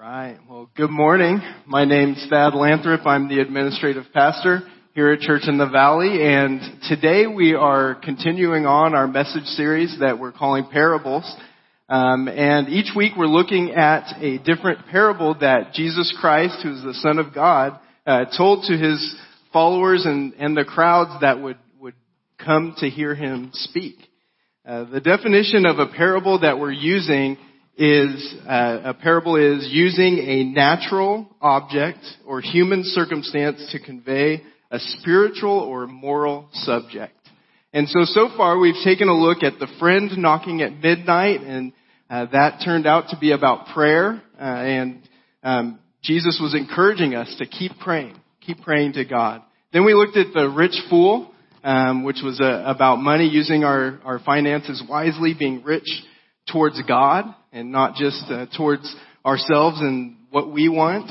right. Well, good morning. My name's Thad Lathrop. I'm the administrative pastor here at Church in the Valley, and today we are continuing on our message series that we're calling Parables. Um, and each week we're looking at a different parable that Jesus Christ, who's the Son of God, uh, told to his followers and, and the crowds that would, would come to hear him speak. Uh, the definition of a parable that we're using is uh, a parable is using a natural object or human circumstance to convey a spiritual or moral subject. And so, so far we've taken a look at the friend knocking at midnight and uh, that turned out to be about prayer uh, and um, Jesus was encouraging us to keep praying, keep praying to God. Then we looked at the rich fool, um, which was uh, about money, using our, our finances wisely, being rich towards God and not just uh, towards ourselves and what we want.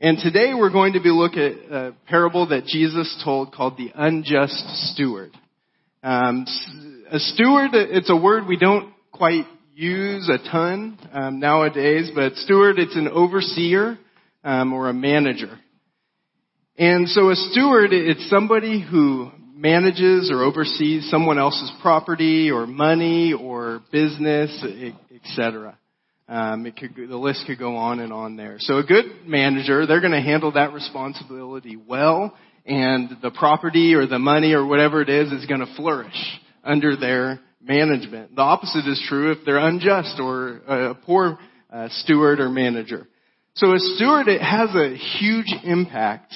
And today we're going to be looking at a parable that Jesus told called the unjust steward. Um, a steward, it's a word we don't quite use a ton um, nowadays, but steward, it's an overseer um, or a manager. And so a steward, it's somebody who manages or oversees someone else's property or money or business, etc. Um, it could, the list could go on and on there. So a good manager, they're going to handle that responsibility well, and the property or the money or whatever it is is going to flourish under their management. The opposite is true if they're unjust or a poor uh, steward or manager. So a steward, it has a huge impact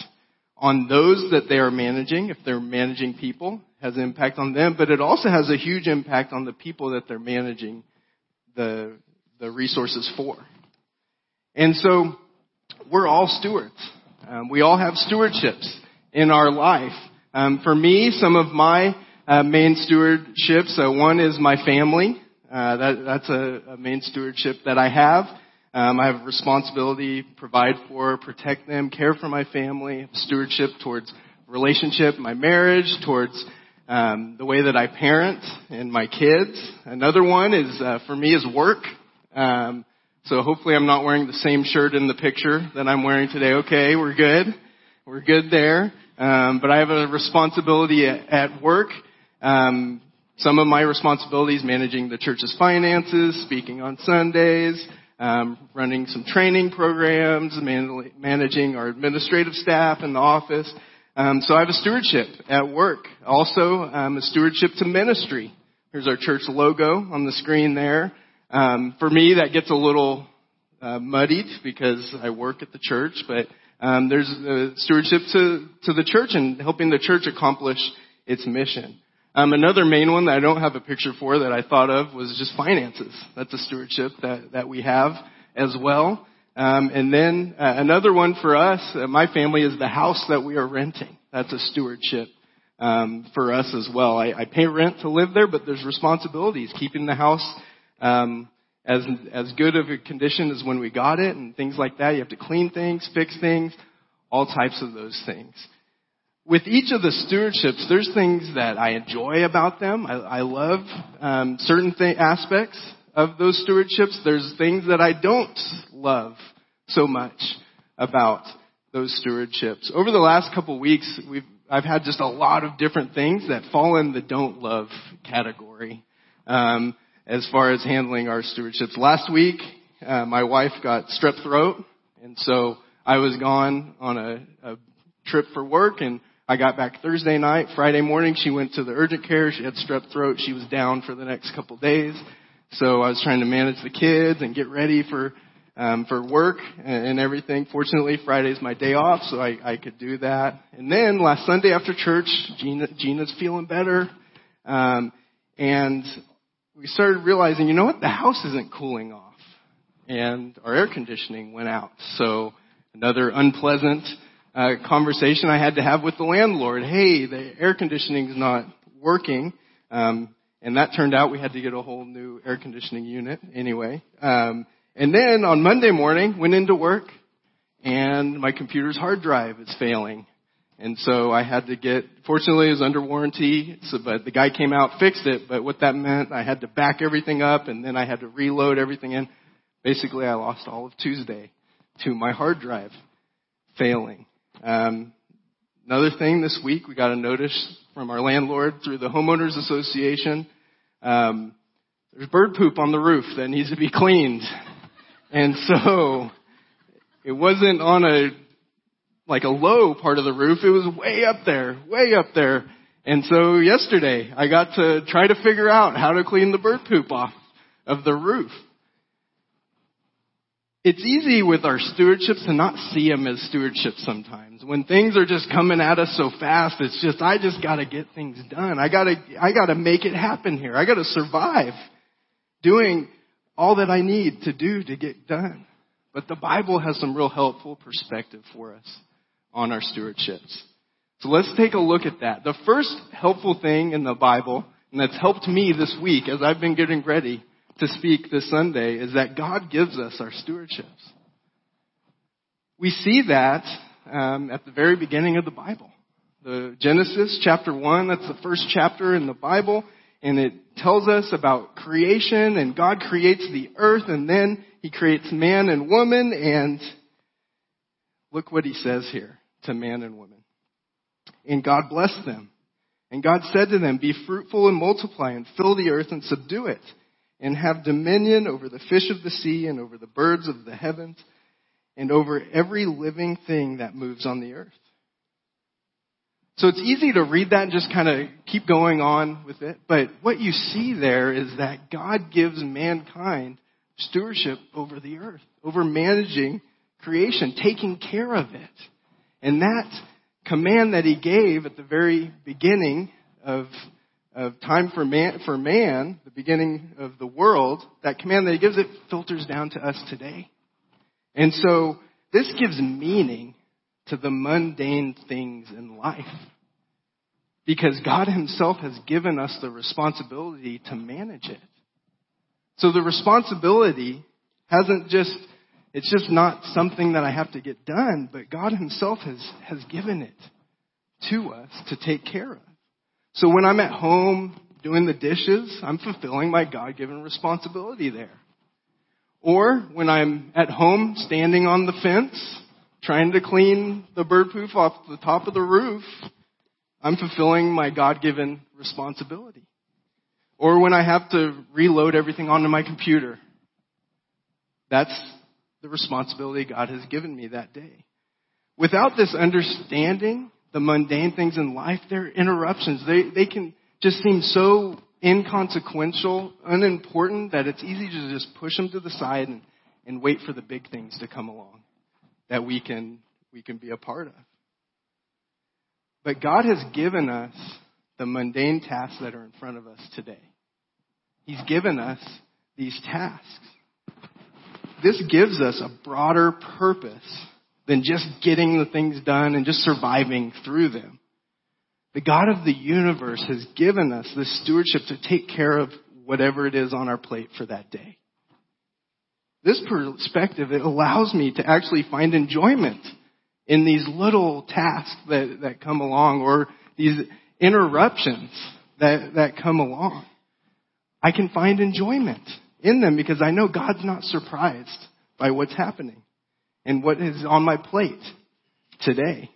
on those that they are managing. If they're managing people, has an impact on them, but it also has a huge impact on the people that they're managing the, the resources for. And so we're all stewards. Um, we all have stewardships in our life. Um, for me, some of my uh, main stewardships, uh, one is my family. Uh, that, that's a, a, main stewardship that I have. Um, I have a responsibility, provide for, protect them, care for my family, stewardship towards relationship, my marriage, towards um, the way that I parent and my kids. Another one is uh, for me is work. Um, so hopefully I'm not wearing the same shirt in the picture that I'm wearing today. Okay, we're good. We're good there. Um, but I have a responsibility at, at work. Um, some of my responsibilities managing the church's finances, speaking on Sundays, um, running some training programs, man- managing our administrative staff in the office. Um, so I have a stewardship at work. Also, um, a stewardship to ministry. Here's our church logo on the screen there. Um, for me, that gets a little uh, muddied because I work at the church, but um, there's a stewardship to to the church and helping the church accomplish its mission. Um, another main one that I don't have a picture for that I thought of was just finances. That's a stewardship that that we have as well. Um, and then uh, another one for us, uh, my family, is the house that we are renting. That's a stewardship um, for us as well. I, I pay rent to live there, but there's responsibilities keeping the house um, as as good of a condition as when we got it, and things like that. You have to clean things, fix things, all types of those things. With each of the stewardships, there's things that I enjoy about them. I, I love um, certain th- aspects of those stewardships. There's things that I don't love so much about those stewardships. Over the last couple weeks, we've I've had just a lot of different things that fall in the don't love category um, as far as handling our stewardships. Last week, uh, my wife got strep throat, and so I was gone on a, a trip for work, and I got back Thursday night. Friday morning, she went to the urgent care. She had strep throat. She was down for the next couple days. So I was trying to manage the kids and get ready for um, for work and, and everything. Fortunately, Friday's my day off, so I, I could do that. And then last Sunday after church, Gina, Gina's feeling better, um, and we started realizing, you know what, the house isn't cooling off, and our air conditioning went out. So another unpleasant uh, conversation I had to have with the landlord. Hey, the air conditioning's not working. Um, and that turned out we had to get a whole new air conditioning unit anyway. Um, and then on Monday morning, went into work, and my computer's hard drive is failing. And so I had to get, fortunately it was under warranty, so, but the guy came out, fixed it, but what that meant, I had to back everything up, and then I had to reload everything in. Basically I lost all of Tuesday to my hard drive failing. Um, another thing this week, we got a notice from our landlord through the homeowners association. Um, there's bird poop on the roof that needs to be cleaned, and so it wasn't on a like a low part of the roof. It was way up there, way up there. And so yesterday I got to try to figure out how to clean the bird poop off of the roof. It's easy with our stewardships to not see them as stewardships sometimes. When things are just coming at us so fast, it's just, I just gotta get things done. I gotta, I gotta make it happen here. I gotta survive doing all that I need to do to get done. But the Bible has some real helpful perspective for us on our stewardships. So let's take a look at that. The first helpful thing in the Bible, and that's helped me this week as I've been getting ready to speak this Sunday, is that God gives us our stewardships. We see that um, at the very beginning of the Bible. The Genesis chapter 1, that's the first chapter in the Bible, and it tells us about creation, and God creates the earth, and then He creates man and woman, and look what He says here to man and woman. And God blessed them. And God said to them, Be fruitful and multiply and fill the earth and subdue it and have dominion over the fish of the sea and over the birds of the heavens and over every living thing that moves on the earth. So it's easy to read that and just kind of keep going on with it. But what you see there is that God gives mankind stewardship over the earth, over managing creation, taking care of it. And that command that he gave at the very beginning of, of time for man, for man, the beginning of the world, that command that he gives, it filters down to us today. And so this gives meaning to the mundane things in life. Because God himself has given us the responsibility to manage it. So the responsibility hasn't just it's just not something that I have to get done, but God Himself has, has given it to us to take care of. So when I'm at home doing the dishes, I'm fulfilling my God given responsibility there. Or when I'm at home standing on the fence, trying to clean the bird poop off the top of the roof, I'm fulfilling my God given responsibility. Or when I have to reload everything onto my computer, that's the responsibility God has given me that day. Without this understanding, the mundane things in life, they're interruptions. They, they can just seem so inconsequential, unimportant, that it's easy to just push them to the side and, and wait for the big things to come along that we can, we can be a part of. But God has given us the mundane tasks that are in front of us today. He's given us these tasks this gives us a broader purpose than just getting the things done and just surviving through them. The God of the universe has given us this stewardship to take care of whatever it is on our plate for that day. This perspective, it allows me to actually find enjoyment in these little tasks that, that come along or these interruptions that, that come along. I can find enjoyment in them because I know God's not surprised by what's happening and what is on my plate today.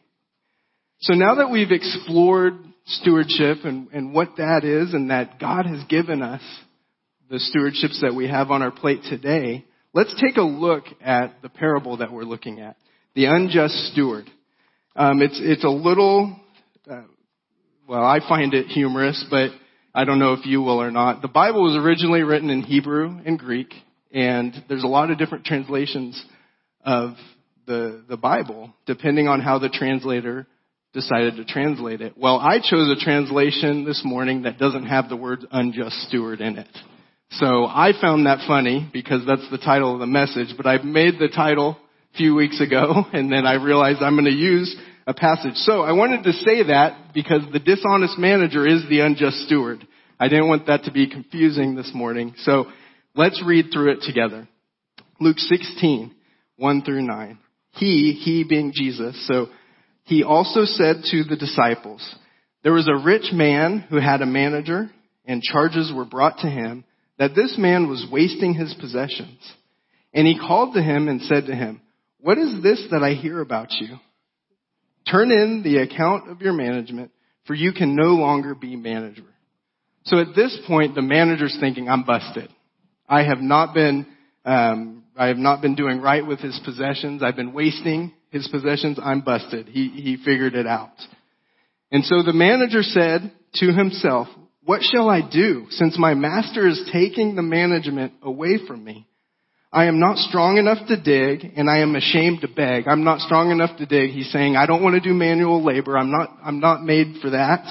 So now that we've explored stewardship and, and what that is and that God has given us the stewardships that we have on our plate today, let's take a look at the parable that we're looking at. The unjust steward. Um, it's, it's a little, uh, well, I find it humorous, but I don't know if you will or not. The Bible was originally written in Hebrew and Greek, and there's a lot of different translations of the, the Bible, depending on how the translator decided to translate it. Well, I chose a translation this morning that doesn't have the word unjust steward in it. So I found that funny because that's the title of the message, but I made the title a few weeks ago and then I realized I'm going to use a passage. So I wanted to say that because the dishonest manager is the unjust steward. I didn't want that to be confusing this morning. So let's read through it together. Luke 16, 1 through 9. He, he being Jesus, so he also said to the disciples, there was a rich man who had a manager and charges were brought to him that this man was wasting his possessions. And he called to him and said to him, What is this that I hear about you? Turn in the account of your management, for you can no longer be manager. So at this point, the manager's thinking, I'm busted. I have not been, um, I have not been doing right with his possessions. I've been wasting his possessions. I'm busted. He, he figured it out. And so the manager said to himself, what shall I do since my master is taking the management away from me? I am not strong enough to dig and I am ashamed to beg. I'm not strong enough to dig. He's saying, I don't want to do manual labor. I'm not, I'm not made for that.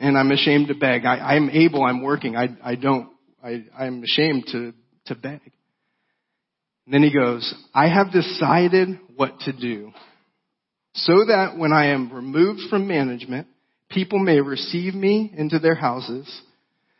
And I'm ashamed to beg. I, I'm able. I'm working. I, I don't, I, I'm ashamed to, to beg. And then he goes, I have decided what to do so that when I am removed from management, people may receive me into their houses.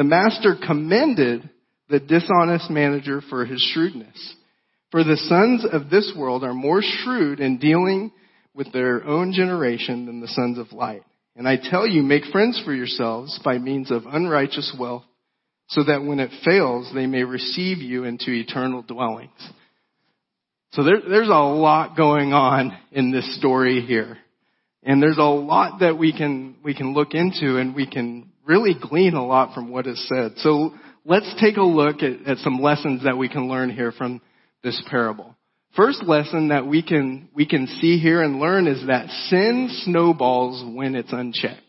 The master commended the dishonest manager for his shrewdness. For the sons of this world are more shrewd in dealing with their own generation than the sons of light. And I tell you, make friends for yourselves by means of unrighteous wealth, so that when it fails, they may receive you into eternal dwellings. So there, there's a lot going on in this story here. And there's a lot that we can, we can look into and we can really glean a lot from what is said. So let's take a look at, at some lessons that we can learn here from this parable. First lesson that we can, we can see here and learn is that sin snowballs when it's unchecked.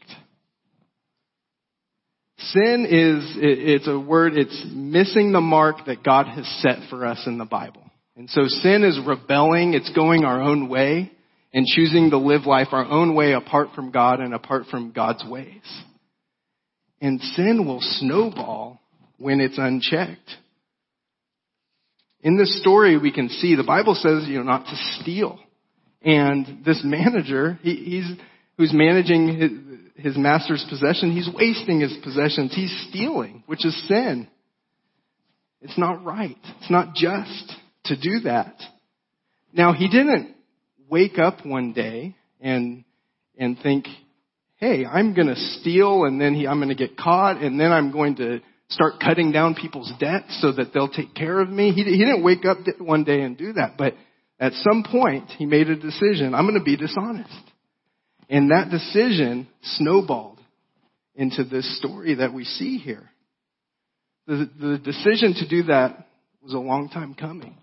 Sin is, it's a word, it's missing the mark that God has set for us in the Bible. And so sin is rebelling, it's going our own way and choosing to live life our own way apart from God and apart from God's ways. And sin will snowball when it's unchecked. In this story, we can see the Bible says, you know, not to steal. And this manager, he, he's, who's managing his, his master's possession, he's wasting his possessions. He's stealing, which is sin. It's not right. It's not just to do that. Now, he didn't wake up one day and and think, "Hey, I'm going to steal and then he, I'm going to get caught and then I'm going to start cutting down people's debts so that they'll take care of me." He, he didn't wake up one day and do that, but at some point he made a decision, I'm going to be dishonest. And that decision snowballed into this story that we see here. The, the decision to do that was a long time coming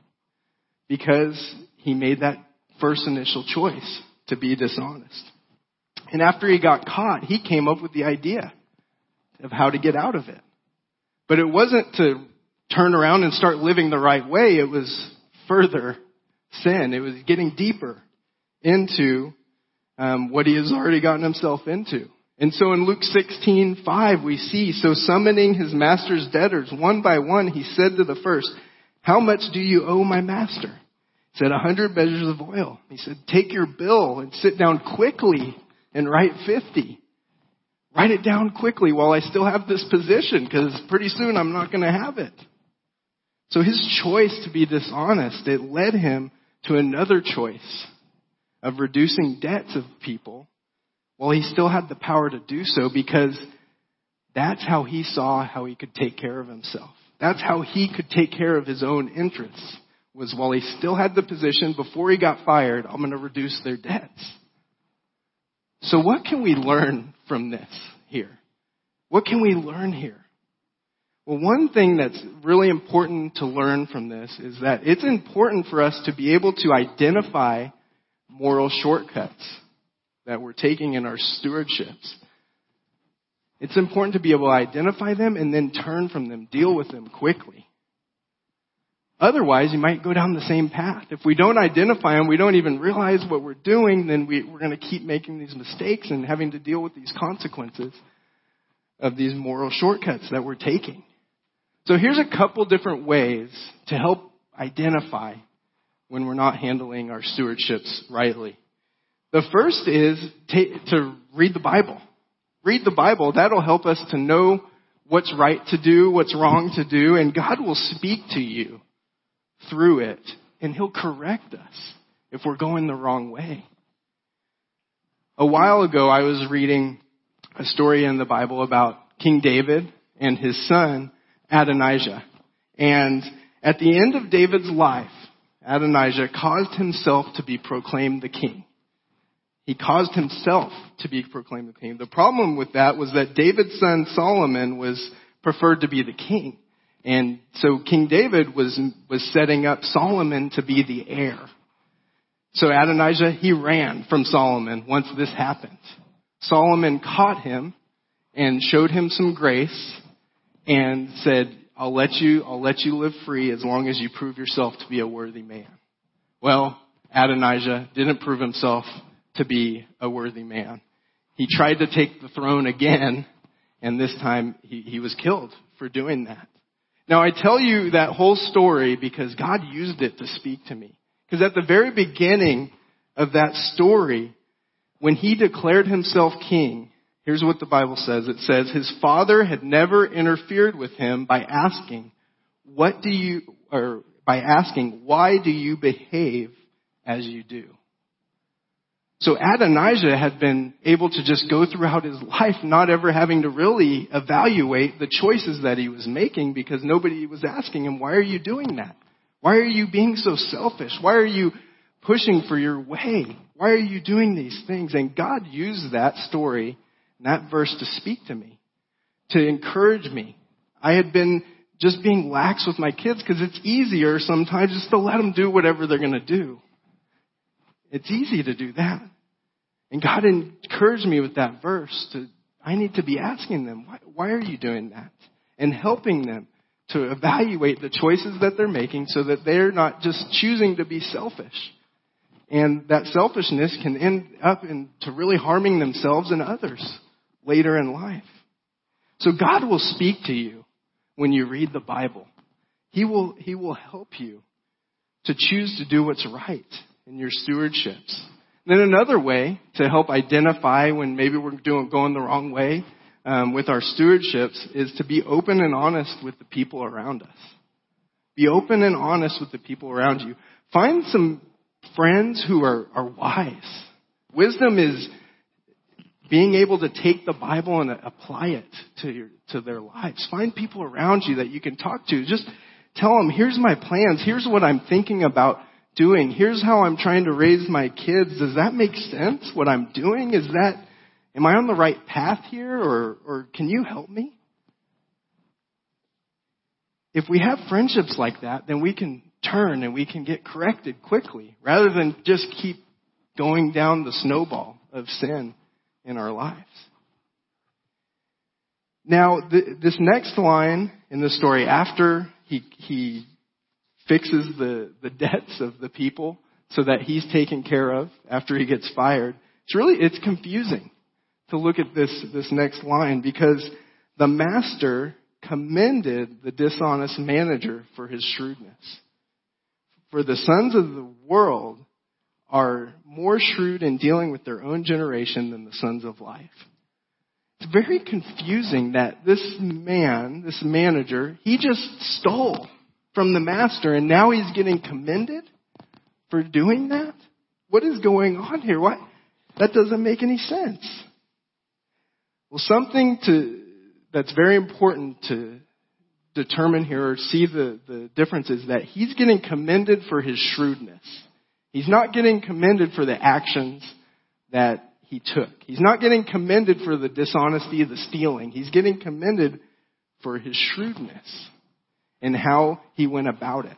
because he made that first initial choice to be dishonest. And after he got caught, he came up with the idea of how to get out of it. But it wasn't to turn around and start living the right way. It was further sin. It was getting deeper into um, what he has already gotten himself into. And so in Luke 16:5 we see, so summoning his master's debtors one by one, he said to the first, "How much do you owe my master?" He said, a hundred measures of oil. He said, take your bill and sit down quickly and write 50. Write it down quickly while I still have this position because pretty soon I'm not going to have it. So his choice to be dishonest, it led him to another choice of reducing debts of people while he still had the power to do so because that's how he saw how he could take care of himself. That's how he could take care of his own interests was while he still had the position before he got fired, I'm going to reduce their debts. So what can we learn from this here? What can we learn here? Well, one thing that's really important to learn from this is that it's important for us to be able to identify moral shortcuts that we're taking in our stewardships. It's important to be able to identify them and then turn from them, deal with them quickly. Otherwise, you might go down the same path. If we don't identify them, we don't even realize what we're doing, then we, we're going to keep making these mistakes and having to deal with these consequences of these moral shortcuts that we're taking. So here's a couple different ways to help identify when we're not handling our stewardships rightly. The first is to read the Bible. Read the Bible. That'll help us to know what's right to do, what's wrong to do, and God will speak to you through it, and He'll correct us if we're going the wrong way. A while ago, I was reading a story in the Bible about King David and his son, Adonijah. And at the end of David's life, Adonijah caused himself to be proclaimed the king. He caused himself to be proclaimed the king. The problem with that was that David's son Solomon was preferred to be the king. And so King David was, was setting up Solomon to be the heir. So Adonijah, he ran from Solomon once this happened. Solomon caught him and showed him some grace and said, I'll let you, I'll let you live free as long as you prove yourself to be a worthy man. Well, Adonijah didn't prove himself to be a worthy man. He tried to take the throne again, and this time he, he was killed for doing that. Now I tell you that whole story because God used it to speak to me. Because at the very beginning of that story, when he declared himself king, here's what the Bible says. It says, his father had never interfered with him by asking, what do you, or by asking, why do you behave as you do? So Adonijah had been able to just go throughout his life not ever having to really evaluate the choices that he was making because nobody was asking him, why are you doing that? Why are you being so selfish? Why are you pushing for your way? Why are you doing these things? And God used that story, that verse to speak to me, to encourage me. I had been just being lax with my kids because it's easier sometimes just to let them do whatever they're going to do. It's easy to do that. And God encouraged me with that verse to, I need to be asking them, why, why are you doing that? And helping them to evaluate the choices that they're making so that they're not just choosing to be selfish. And that selfishness can end up into really harming themselves and others later in life. So God will speak to you when you read the Bible. He will, He will help you to choose to do what's right in your stewardships. Then another way to help identify when maybe we're doing, going the wrong way um, with our stewardships is to be open and honest with the people around us. Be open and honest with the people around you. Find some friends who are, are wise. Wisdom is being able to take the Bible and apply it to your, to their lives. Find people around you that you can talk to. Just tell them, here's my plans. Here's what I'm thinking about doing. Here's how I'm trying to raise my kids. Does that make sense? What I'm doing? Is that, am I on the right path here or, or can you help me? If we have friendships like that, then we can turn and we can get corrected quickly rather than just keep going down the snowball of sin in our lives. Now, th- this next line in the story, after he, he fixes the, the debts of the people so that he's taken care of after he gets fired, it's really, it's confusing to look at this, this next line because the master commended the dishonest manager for his shrewdness. For the sons of the world are more shrewd in dealing with their own generation than the sons of life. It's very confusing that this man, this manager, he just stole from the master and now he's getting commended for doing that? What is going on here? What? That doesn't make any sense. Well, something to, that's very important to determine here or see the, the difference is that he's getting commended for his shrewdness. He's not getting commended for the actions that he took. He's not getting commended for the dishonesty, the stealing. He's getting commended for his shrewdness and how he went about it.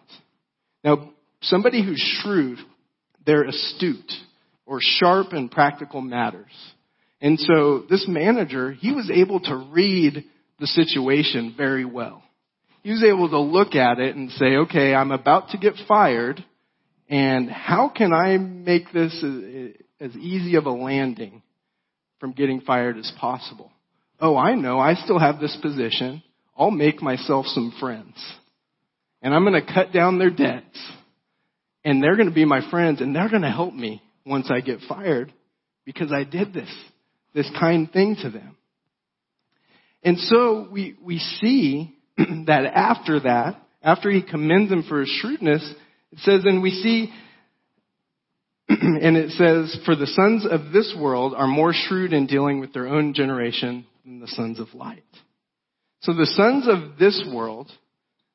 Now, somebody who's shrewd, they're astute or sharp in practical matters. And so this manager, he was able to read the situation very well. He was able to look at it and say, okay, I'm about to get fired, and how can I make this as easy of a landing from getting fired as possible? Oh, I know, I still have this position. I'll make myself some friends. And I'm going to cut down their debts. and they're going to be my friends and they're going to help me once I get fired because I did this, this kind thing to them. And so we, we see that after that, after he commends him for his shrewdness, it says, and we see, and it says, for the sons of this world are more shrewd in dealing with their own generation than the sons of light. So the sons of this world,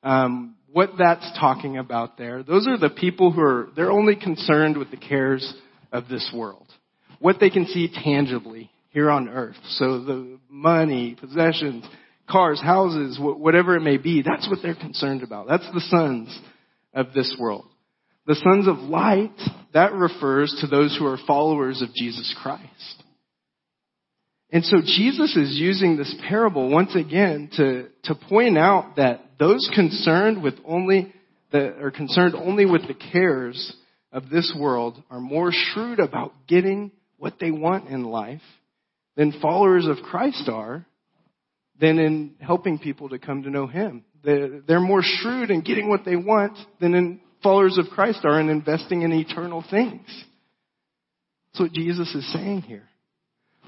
um, what that's talking about there, those are the people who are, they're only concerned with the cares of this world. What they can see tangibly here on earth. So the money, possessions, cars, houses, whatever it may be, that's what they're concerned about. That's the sons of this world. The sons of light, that refers to those who are followers of Jesus Christ. And so Jesus is using this parable once again to, to point out that those concerned with only, that are concerned only with the cares of this world are more shrewd about getting what they want in life than followers of Christ are than in helping people to come to know Him. They're more shrewd in getting what they want than in followers of Christ are in investing in eternal things. That's what Jesus is saying here.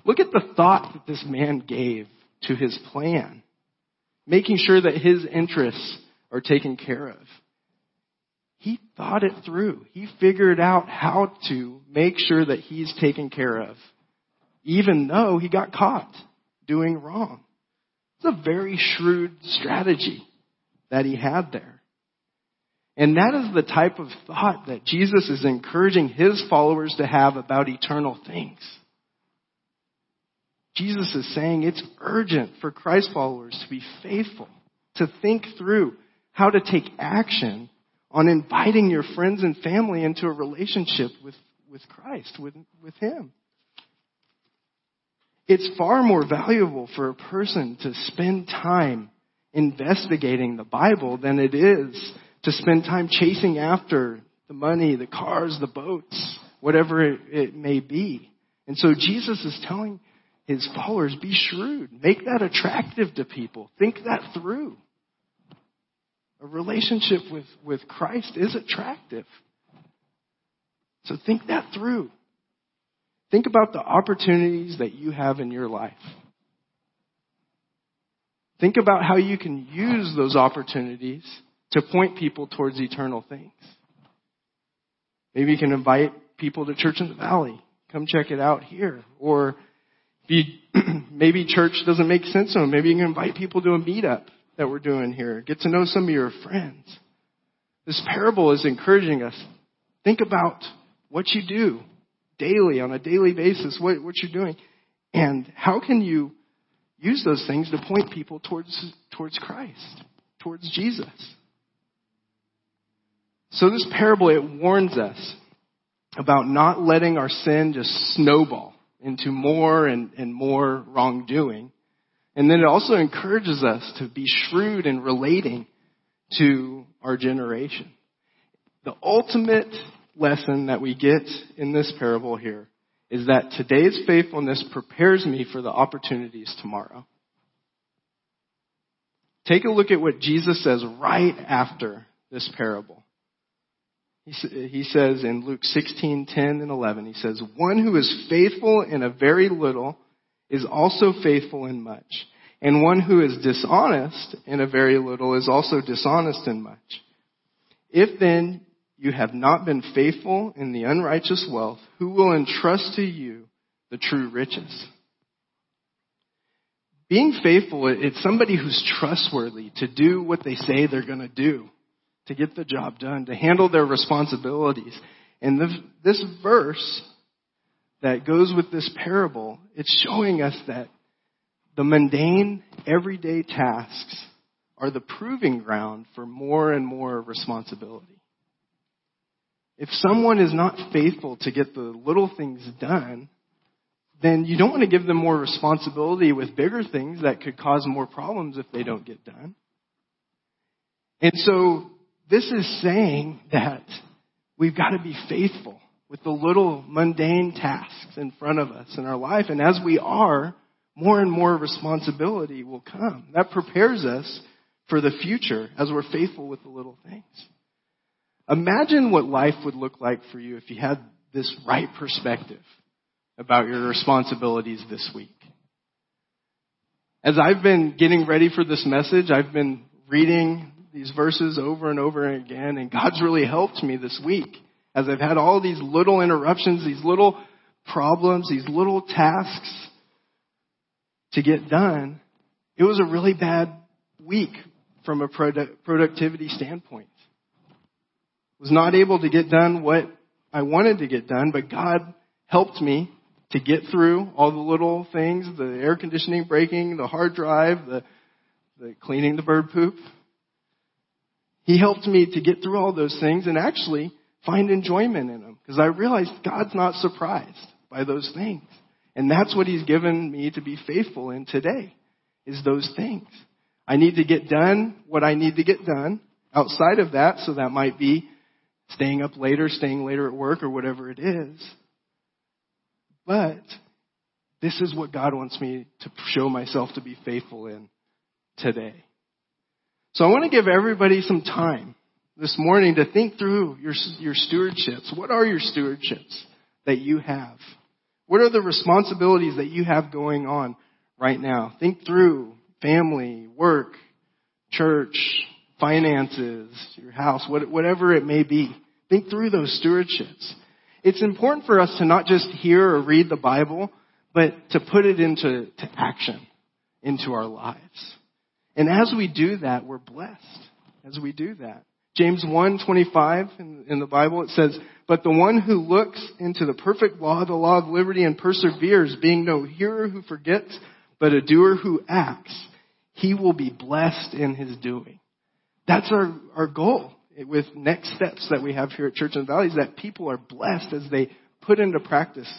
Look at the thought that this man gave to his plan, making sure that his interests are taken care of. He thought it through. He figured out how to make sure that he's taken care of even though he got caught doing wrong. It's a very shrewd strategy that he had there. And that is the type of thought that Jesus is encouraging his followers to have about eternal things. Jesus is saying it's urgent for Christ followers to be faithful, to think through how to take action on inviting your friends and family into a relationship with, with Christ, with, with Him. It's far more valuable for a person to spend time investigating the Bible than it is to spend time chasing after the money, the cars, the boats, whatever it, it may be. And so Jesus is telling his followers, be shrewd. Make that attractive to people. Think that through. A relationship with, with Christ is attractive. So think that through. Think about the opportunities that you have in your life. Think about how you can use those opportunities to point people towards eternal things. Maybe you can invite people to Church in the Valley. Come check it out here. Or maybe church doesn't make sense to them. Maybe you can invite people to a meetup that we're doing here. Get to know some of your friends. This parable is encouraging us. Think about what you do daily, on a daily basis, what, what you're doing. And how can you use those things to point people towards, towards Christ, towards Jesus? So this parable, it warns us about not letting our sin just snowball into more and, and more wrongdoing. And then it also encourages us to be shrewd in relating to our generation. The ultimate lesson that we get in this parable here is that today's faithfulness prepares me for the opportunities tomorrow. Take a look at what Jesus says right after this parable. He says in Luke 16, 10 and 11, he says, One who is faithful in a very little is also faithful in much. And one who is dishonest in a very little is also dishonest in much. If then you have not been faithful in the unrighteous wealth, who will entrust to you the true riches? Being faithful, it's somebody who's trustworthy to do what they say they're going to do, to get the job done, to handle their responsibilities. And this, verse that goes with this parable, it's showing us that the mundane, everyday tasks are the proving ground for more and more responsibility. If someone is not faithful to get the little things done, then you don't want to give them more responsibility with bigger things that could cause more problems if they don't get done. And so this is saying that we've got to be faithful with the little mundane tasks in front of us in our life. And as we are, more and more responsibility will come. That prepares us for the future as we're faithful with the little things. Imagine what life would look like for you if you had this right perspective about your responsibilities this week. As I've been getting ready for this message, I've been reading these verses over and over again, and God's really helped me this week as I've had all these little interruptions, these little problems, these little tasks to get done. It was a really bad week from a product, productivity standpoint. Was not able to get done what I wanted to get done, but God helped me to get through all the little things, the air conditioning breaking, the hard drive, the, the cleaning the bird poop. He helped me to get through all those things and actually find enjoyment in them because I realized God's not surprised by those things. And that's what he's given me to be faithful in today is those things. I need to get done what I need to get done outside of that. So that might be staying up later, staying later at work or whatever it is. But this is what God wants me to show myself to be faithful in today. So I want to give everybody some time this morning to think through your, your stewardships. What are your stewardships that you have? What are the responsibilities that you have going on right now? Think through family, work, church, finances, your house, whatever it may be. Think through those stewardships it's important for us to not just hear or read the Bible, but to put it into to action into our lives. And as we do that, we're blessed as we do that. James 1:25 in, in the Bible it says, "But the one who looks into the perfect law, the law of liberty and perseveres, being no hearer who forgets, but a doer who acts, he will be blessed in his doing." That's our, our goal with next steps that we have here at Church in the Valley is that people are blessed as they put into practice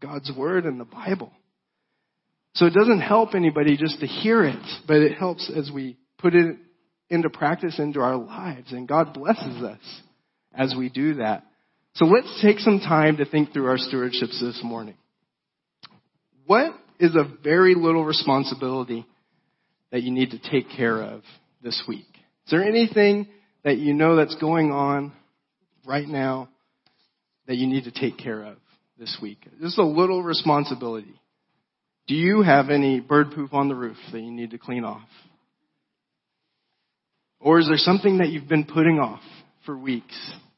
God's Word and the Bible. So it doesn't help anybody just to hear it, but it helps as we put it into practice into our lives. And God blesses us as we do that. So let's take some time to think through our stewardships this morning. What is a very little responsibility that you need to take care of this week? Is there anything that you know that's going on right now that you need to take care of this week? Just a little responsibility. Do you have any bird poop on the roof that you need to clean off? Or is there something that you've been putting off for weeks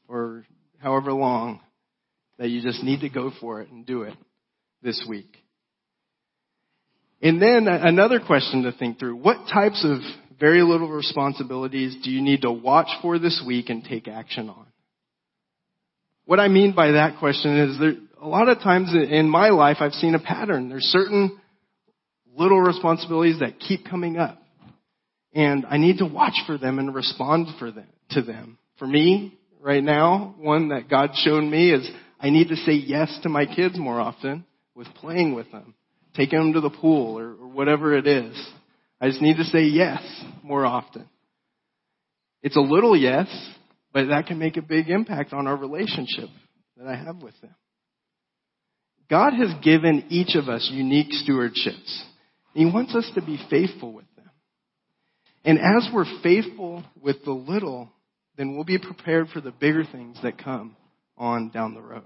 or however long that you just need to go for it and do it this week? And then another question to think through. What types of very little responsibilities do you need to watch for this week and take action on? What I mean by that question is there, a lot of times in my life I've seen a pattern. There's certain little responsibilities that keep coming up. And I need to watch for them and respond for them, to them. For me, right now, one that God's shown me is I need to say yes to my kids more often with playing with them, taking them to the pool or, or whatever it is. I just need to say yes more often. It's a little yes, but that can make a big impact on our relationship that I have with them. God has given each of us unique stewardships. He wants us to be faithful with them. And as we're faithful with the little, then we'll be prepared for the bigger things that come on down the road.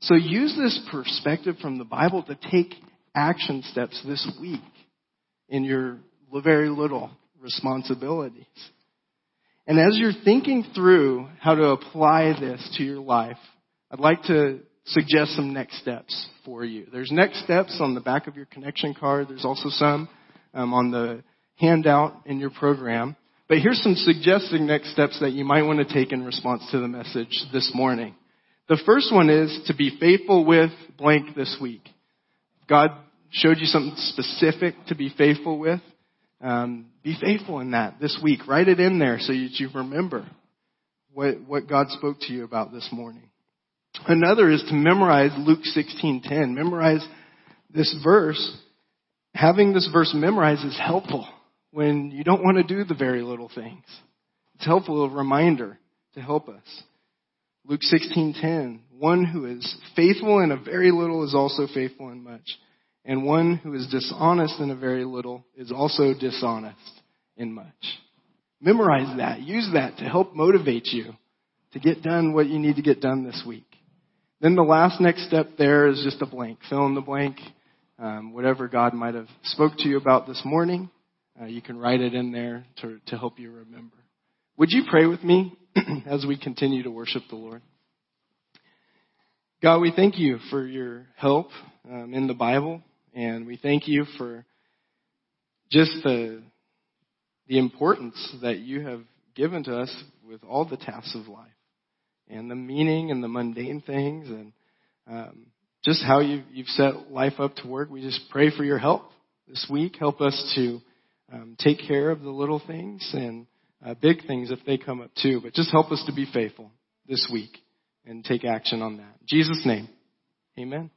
So use this perspective from the Bible to take action steps this week in your very little responsibilities. And as you're thinking through how to apply this to your life, I'd like to suggest some next steps for you. There's next steps on the back of your connection card. There's also some um, on the handout in your program. But here's some suggested next steps that you might want to take in response to the message this morning. The first one is to be faithful with blank this week. God showed you something specific to be faithful with, um, be faithful in that this week. Write it in there so that you remember what, what God spoke to you about this morning. Another is to memorize Luke 16:10. Memorize this verse. Having this verse memorized is helpful when you don't want to do the very little things. It's helpful a reminder to help us. Luke 16:10. One who is faithful in a very little is also faithful in much. And one who is dishonest in a very little is also dishonest in much. Memorize that. Use that to help motivate you to get done what you need to get done this week. Then the last next step there is just a blank. Fill in the blank. Um, whatever God might have spoke to you about this morning, uh, you can write it in there to, to help you remember. Would you pray with me as we continue to worship the Lord? God, we thank you for your help um, in the Bible, and we thank you for just the the importance that you have given to us with all the tasks of life, and the meaning and the mundane things, and um, just how you've, you've set life up to work. We just pray for your help this week. Help us to um, take care of the little things and uh, big things if they come up too. But just help us to be faithful this week and take action on that. In Jesus' name, amen.